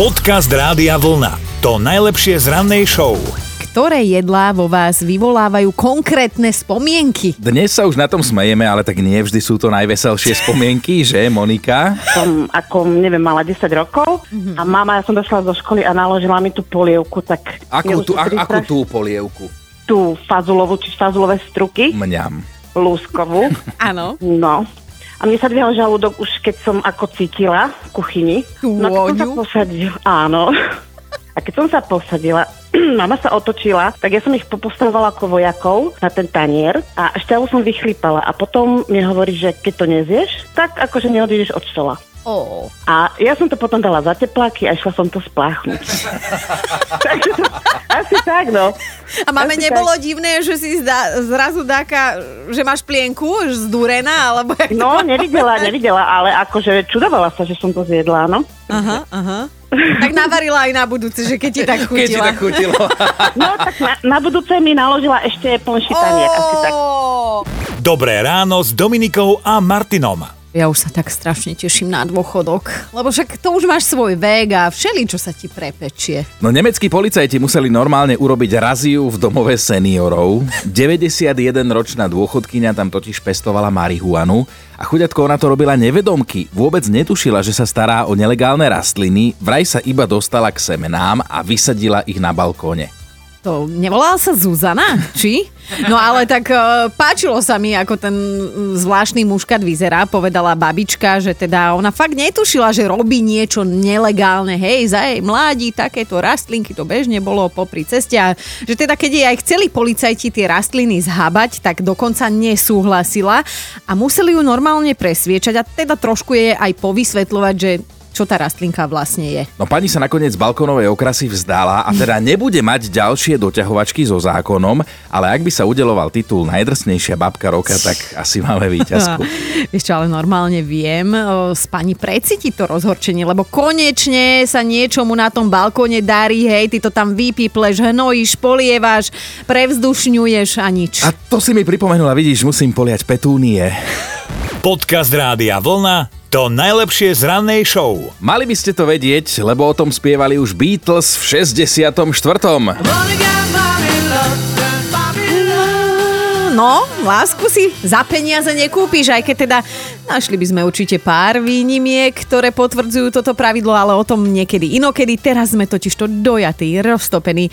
Podcast Rádia Vlna. To najlepšie z rannej show. Ktoré jedlá vo vás vyvolávajú konkrétne spomienky? Dnes sa už na tom smejeme, ale tak nie vždy sú to najveselšie spomienky, že Monika? som ako, neviem, mala 10 rokov a mama, ja som došla do školy a naložila mi tú polievku, tak... Akú tú, sa a, vtedy akú tú polievku? Tú fazulovú, či fazulové struky, Mňam. lúskovú. Áno. No. A mne sa dvíhal žalúdok už keď som ako cítila v kuchyni. No a keď som sa posadila, áno. A keď som sa posadila, mama sa otočila, tak ja som ich popostravovala ako vojakov na ten tanier a šťavu som vychlípala. A potom mi hovorí, že keď to nezieš, tak akože neodídeš od stola. Oh. A ja som to potom dala za tepláky a išla som to spláchnuť. Takže to, asi tak, no. A máme Asi nebolo divné, že si zdá, zrazu dáka, že máš plienku zdúrená, alebo jak to No, nevidela, nevidela, ale akože čudovala sa, že som to zjedla, no. Aha, aha. Tak navarila aj na budúce, že keď ti tak Keď ti chutila. tak chutilo. No, tak na, na budúce mi naložila ešte asi tak. Ó. Dobré ráno s Dominikou a Martinom. Ja už sa tak strašne teším na dôchodok, lebo však to už máš svoj vek a všeli, čo sa ti prepečie. No nemeckí policajti museli normálne urobiť raziu v domove seniorov. 91-ročná dôchodkyňa tam totiž pestovala marihuanu a chuďatko ona to robila nevedomky. Vôbec netušila, že sa stará o nelegálne rastliny, vraj sa iba dostala k semenám a vysadila ich na balkóne. To nevolala sa Zuzana, či? No ale tak e, páčilo sa mi, ako ten zvláštny mužkat vyzerá, povedala babička, že teda ona fakt netušila, že robí niečo nelegálne, hej, za jej mladí takéto rastlinky, to bežne bolo popri ceste. A že teda keď jej aj chceli policajti tie rastliny zhabať, tak dokonca nesúhlasila. A museli ju normálne presviečať a teda trošku je aj povysvetľovať, že čo tá rastlinka vlastne je. No pani sa nakoniec balkónovej okrasy vzdala a teda nebude mať ďalšie doťahovačky so zákonom, ale ak by sa udeloval titul najdrsnejšia babka roka, tak asi máme víťazku. Vieš čo, ale normálne viem s pani precítiť to rozhorčenie, lebo konečne sa niečomu na tom balkóne darí, hej, ty to tam vypipleš, hnojíš, polievaš, prevzdušňuješ a nič. A to si mi pripomenula, vidíš, musím poliať petúnie. Podcast Rádia Vlna. To najlepšie z rannej show. Mali by ste to vedieť, lebo o tom spievali už Beatles v 64. No, lásku si za peniaze nekúpiš, aj keď teda našli by sme určite pár výnimiek, ktoré potvrdzujú toto pravidlo, ale o tom niekedy inokedy. Teraz sme totiž to dojatí, roztopení.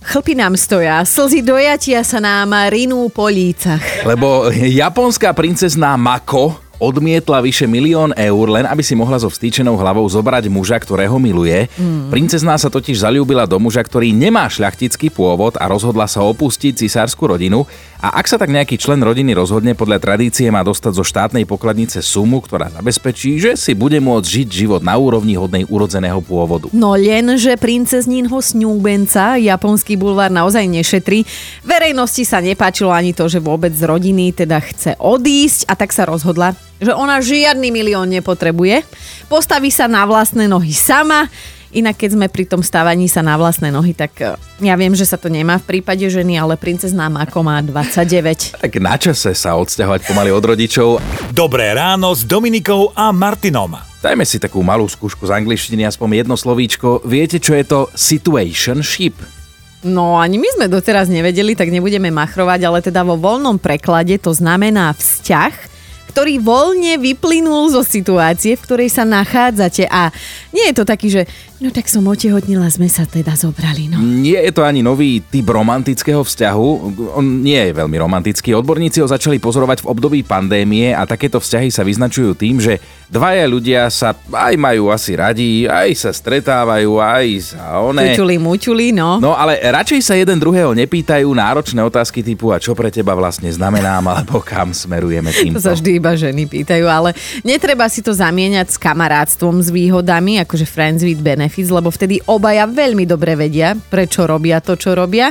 Chlpy nám stoja, slzy dojatia sa nám rinú po lícach. Lebo japonská princezná Mako odmietla vyše milión eur, len aby si mohla so vstýčenou hlavou zobrať muža, ktorého miluje. Mm. Princezná sa totiž zalúbila do muža, ktorý nemá šľachtický pôvod a rozhodla sa opustiť cisárskú rodinu. A ak sa tak nejaký člen rodiny rozhodne, podľa tradície má dostať zo štátnej pokladnice sumu, ktorá zabezpečí, že si bude môcť žiť život na úrovni hodnej urodzeného pôvodu. No len, že princezninho snúbenca japonský bulvár naozaj nešetrí. Verejnosti sa nepáčilo ani to, že vôbec z rodiny teda chce odísť a tak sa rozhodla, že ona žiadny milión nepotrebuje. Postaví sa na vlastné nohy sama. Inak keď sme pri tom stávaní sa na vlastné nohy, tak eh, ja viem, že sa to nemá v prípade ženy, ale princezná Mako má 29. Tak na čase sa odsťahovať pomaly od rodičov. Dobré ráno s Dominikou a Martinom. Dajme si takú malú skúšku z angličtiny, aspoň jedno slovíčko. Viete, čo je to situationship? No ani my sme doteraz nevedeli, tak nebudeme machrovať, ale teda vo voľnom preklade to znamená vzťah, ktorý voľne vyplynul zo situácie, v ktorej sa nachádzate. A nie je to taký, že no tak som otehotnila, sme sa teda zobrali. No. Nie je to ani nový typ romantického vzťahu. On nie je veľmi romantický. Odborníci ho začali pozorovať v období pandémie a takéto vzťahy sa vyznačujú tým, že dvaja ľudia sa aj majú asi radi, aj sa stretávajú, aj sa one... Čučuli, mučuli, no. No ale radšej sa jeden druhého nepýtajú náročné otázky typu a čo pre teba vlastne znamenám, alebo kam smerujeme týmto. To sa vždy iba ženy pýtajú, ale netreba si to zamieňať s kamarátstvom, s výhodami, akože friends with benefits, lebo vtedy obaja veľmi dobre vedia, prečo robia to, čo robia.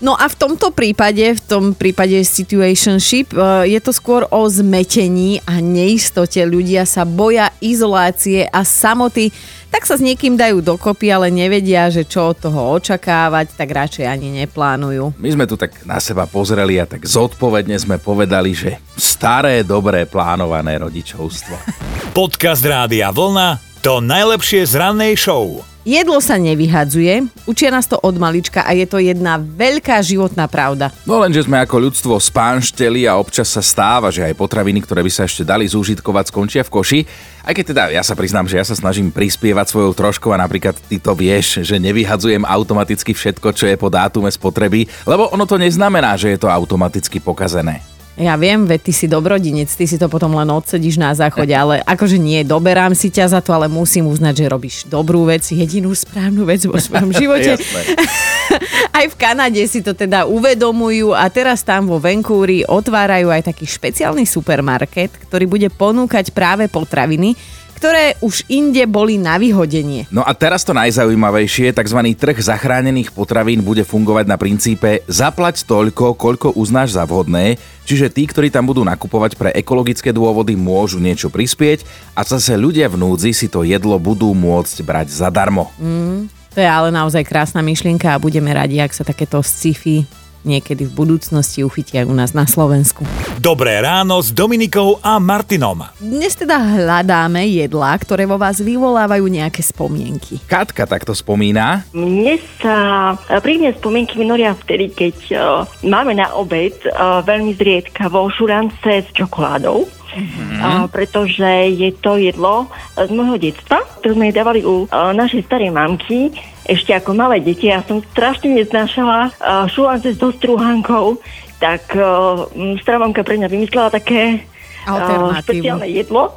No a v tomto prípade, v tom prípade situationship, eh, je to skôr o zmetení a neistote. Ľudia sa boja izolácie a samoty, tak sa s niekým dajú dokopy, ale nevedia, že čo od toho očakávať, tak radšej ani neplánujú. My sme tu tak na seba pozreli a tak zodpovedne sme povedali, že staré, dobré, plánované rodičovstvo. Podcast Rádia Vlna. To najlepšie z rannej show. Jedlo sa nevyhadzuje, učia nás to od malička a je to jedna veľká životná pravda. No lenže sme ako ľudstvo spánšteli a občas sa stáva, že aj potraviny, ktoré by sa ešte dali zúžitkovať, skončia v koši. Aj keď teda ja sa priznám, že ja sa snažím prispievať svojou troškou a napríklad ty to vieš, že nevyhadzujem automaticky všetko, čo je po dátume spotreby, lebo ono to neznamená, že je to automaticky pokazené. Ja viem, veď ty si dobrodinec, ty si to potom len odsedíš na záchode, ale akože nie, doberám si ťa za to, ale musím uznať, že robíš dobrú vec, jedinú správnu vec vo svojom živote. aj v Kanade si to teda uvedomujú a teraz tam vo Vancouveri otvárajú aj taký špeciálny supermarket, ktorý bude ponúkať práve potraviny, ktoré už inde boli na vyhodenie. No a teraz to najzaujímavejšie, tzv. trh zachránených potravín bude fungovať na princípe zaplať toľko, koľko uznáš za vhodné, čiže tí, ktorí tam budú nakupovať pre ekologické dôvody, môžu niečo prispieť a zase ľudia v núdzi si to jedlo budú môcť brať zadarmo. Mm, to je ale naozaj krásna myšlienka a budeme radi, ak sa takéto sci-fi niekedy v budúcnosti uchytia u nás na Slovensku. Dobré ráno s Dominikou a Martinom. Dnes teda hľadáme jedlá, ktoré vo vás vyvolávajú nejaké spomienky. Katka takto spomína. Mne sa pri mne spomienky minoria vtedy, keď uh, máme na obed uh, veľmi zriedkavo šurance s čokoládou. Mm-hmm. Uh, pretože je to jedlo z môjho detstva, ktoré sme dávali u uh, našej starej mamky ešte ako malé deti. Ja som strašne neznášala uh, šulance s dostruhankou, tak uh, stravamka pre mňa vymyslela také uh, špeciálne jedlo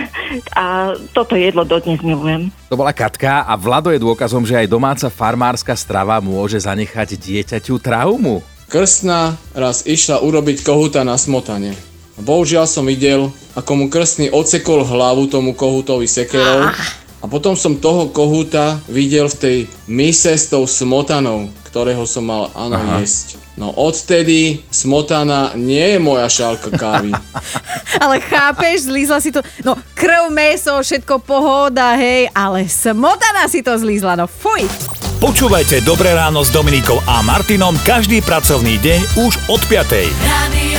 a toto jedlo dodnes milujem. To bola Katka a Vlado je dôkazom, že aj domáca farmárska strava môže zanechať dieťaťu traumu. Krstná raz išla urobiť kohúta na smotane. Bohužiaľ som videl, ako mu krstný ocekol hlavu tomu kohútovi sekerou a potom som toho kohúta videl v tej mise s tou smotanou, ktorého som mal áno Aha. jesť. No odtedy smotana nie je moja šálka kávy. ale chápeš, zlízla si to, no krv, meso, všetko pohoda, hej, ale smotana si to zlízla, no fuj. Počúvajte Dobré ráno s Dominikou a Martinom každý pracovný deň už od 5. Radio